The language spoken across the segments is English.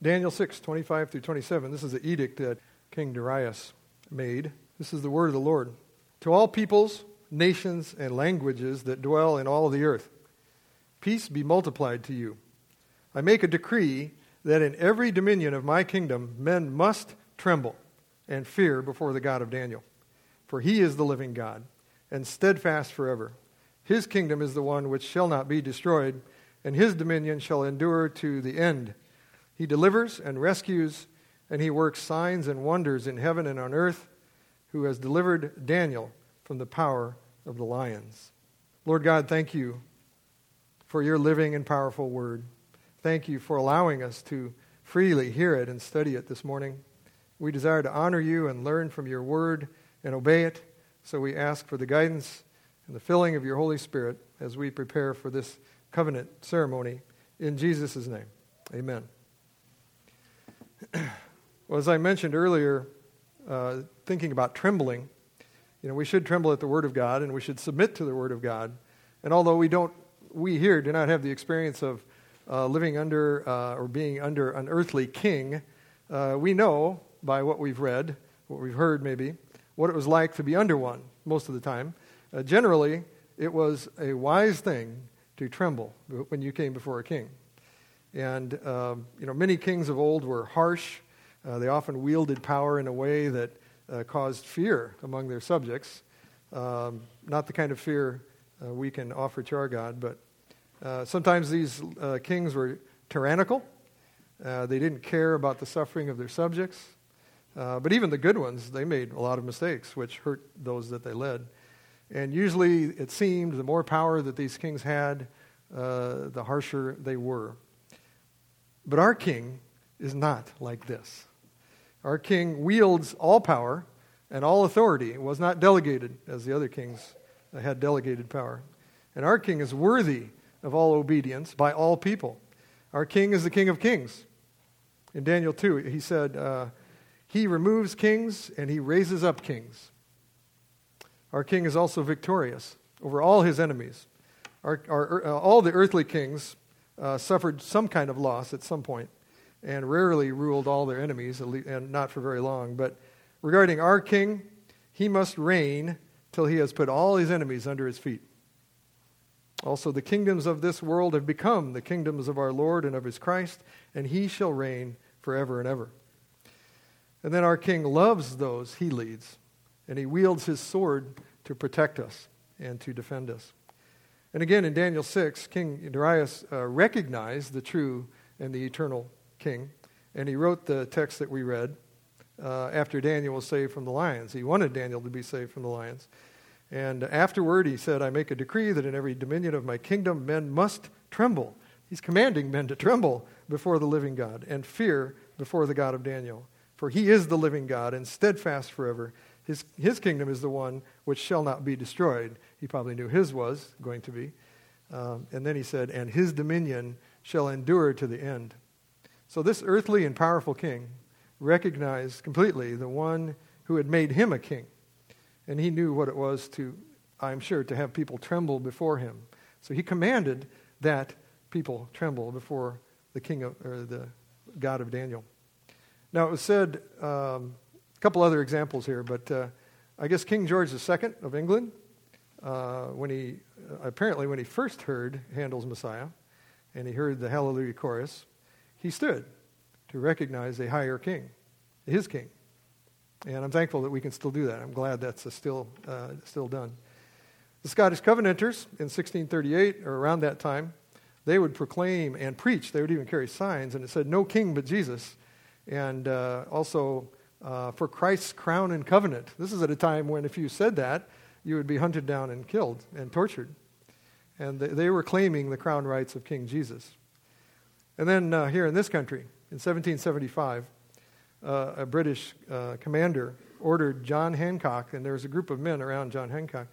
Daniel 6, 25 through 27. This is the edict that King Darius made. This is the word of the Lord. To all peoples, nations, and languages that dwell in all the earth, peace be multiplied to you. I make a decree that in every dominion of my kingdom men must tremble and fear before the God of Daniel. For he is the living God, and steadfast forever. His kingdom is the one which shall not be destroyed, and his dominion shall endure to the end. He delivers and rescues, and he works signs and wonders in heaven and on earth, who has delivered Daniel from the power of the lions. Lord God, thank you for your living and powerful word. Thank you for allowing us to freely hear it and study it this morning. We desire to honor you and learn from your word and obey it, so we ask for the guidance and the filling of your Holy Spirit as we prepare for this covenant ceremony. In Jesus' name, amen. Well, as I mentioned earlier, uh, thinking about trembling, you know, we should tremble at the Word of God and we should submit to the Word of God. And although we don't, we here do not have the experience of uh, living under uh, or being under an earthly king, uh, we know by what we've read, what we've heard maybe, what it was like to be under one most of the time. Uh, generally, it was a wise thing to tremble when you came before a king. And, um, you know, many kings of old were harsh. Uh, they often wielded power in a way that uh, caused fear among their subjects. Um, not the kind of fear uh, we can offer to our God, but uh, sometimes these uh, kings were tyrannical. Uh, they didn't care about the suffering of their subjects. but even the good ones, they made a lot of mistakes, which hurt those that they led. And usually, it seemed the more power that these kings had, the harsher they were. But our king is not like this. Our king wields all power and all authority, it was not delegated as the other kings had delegated power. And our king is worthy of all obedience by all people. Our king is the king of kings. In Daniel 2, he said, uh, He removes kings and he raises up kings. Our king is also victorious over all his enemies. Our, our, uh, all the earthly kings uh, suffered some kind of loss at some point and rarely ruled all their enemies, and not for very long. But regarding our king, he must reign till he has put all his enemies under his feet. Also, the kingdoms of this world have become the kingdoms of our Lord and of his Christ, and he shall reign forever and ever. And then our king loves those he leads, and he wields his sword to protect us and to defend us. And again, in Daniel 6, King Darius uh, recognized the true and the eternal king, and he wrote the text that we read uh, after Daniel was saved from the lions. He wanted Daniel to be saved from the lions. And afterward, he said, I make a decree that in every dominion of my kingdom men must tremble. He's commanding men to tremble before the living God and fear before the God of Daniel. For he is the living God and steadfast forever. His, his kingdom is the one which shall not be destroyed. He probably knew his was going to be. Um, and then he said, And his dominion shall endure to the end. So this earthly and powerful king recognized completely the one who had made him a king. And he knew what it was to, I'm sure, to have people tremble before him. So he commanded that people tremble before the king of, or the God of Daniel. Now it was said um, a couple other examples here, but uh, I guess King George II of England, uh, when he uh, apparently when he first heard Handel's Messiah, and he heard the Hallelujah chorus, he stood to recognize a higher king, his king. And I'm thankful that we can still do that. I'm glad that's still, uh, still done. The Scottish Covenanters in 1638, or around that time, they would proclaim and preach. They would even carry signs, and it said, No king but Jesus. And uh, also, uh, for Christ's crown and covenant. This is at a time when, if you said that, you would be hunted down and killed and tortured. And they, they were claiming the crown rights of King Jesus. And then uh, here in this country, in 1775, uh, a British uh, commander ordered John Hancock, and there was a group of men around John Hancock,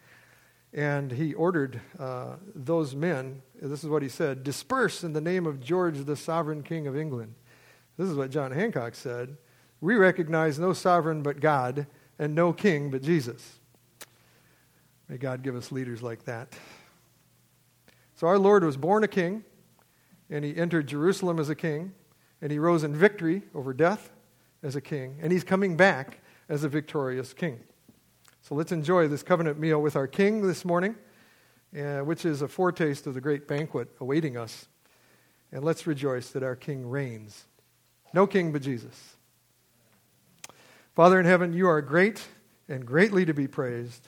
and he ordered uh, those men, this is what he said, disperse in the name of George, the sovereign king of England. This is what John Hancock said. We recognize no sovereign but God and no king but Jesus. May God give us leaders like that. So our Lord was born a king, and he entered Jerusalem as a king, and he rose in victory over death as a king, and he's coming back as a victorious king. So let's enjoy this covenant meal with our king this morning, uh, which is a foretaste of the great banquet awaiting us. And let's rejoice that our king reigns. No king but Jesus. Father in heaven, you are great and greatly to be praised.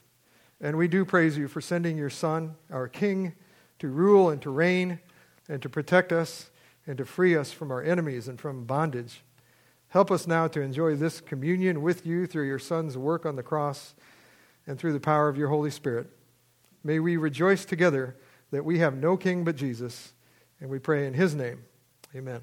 And we do praise you for sending your Son, our King, to rule and to reign and to protect us and to free us from our enemies and from bondage. Help us now to enjoy this communion with you through your Son's work on the cross and through the power of your Holy Spirit. May we rejoice together that we have no king but Jesus, and we pray in his name. Amen.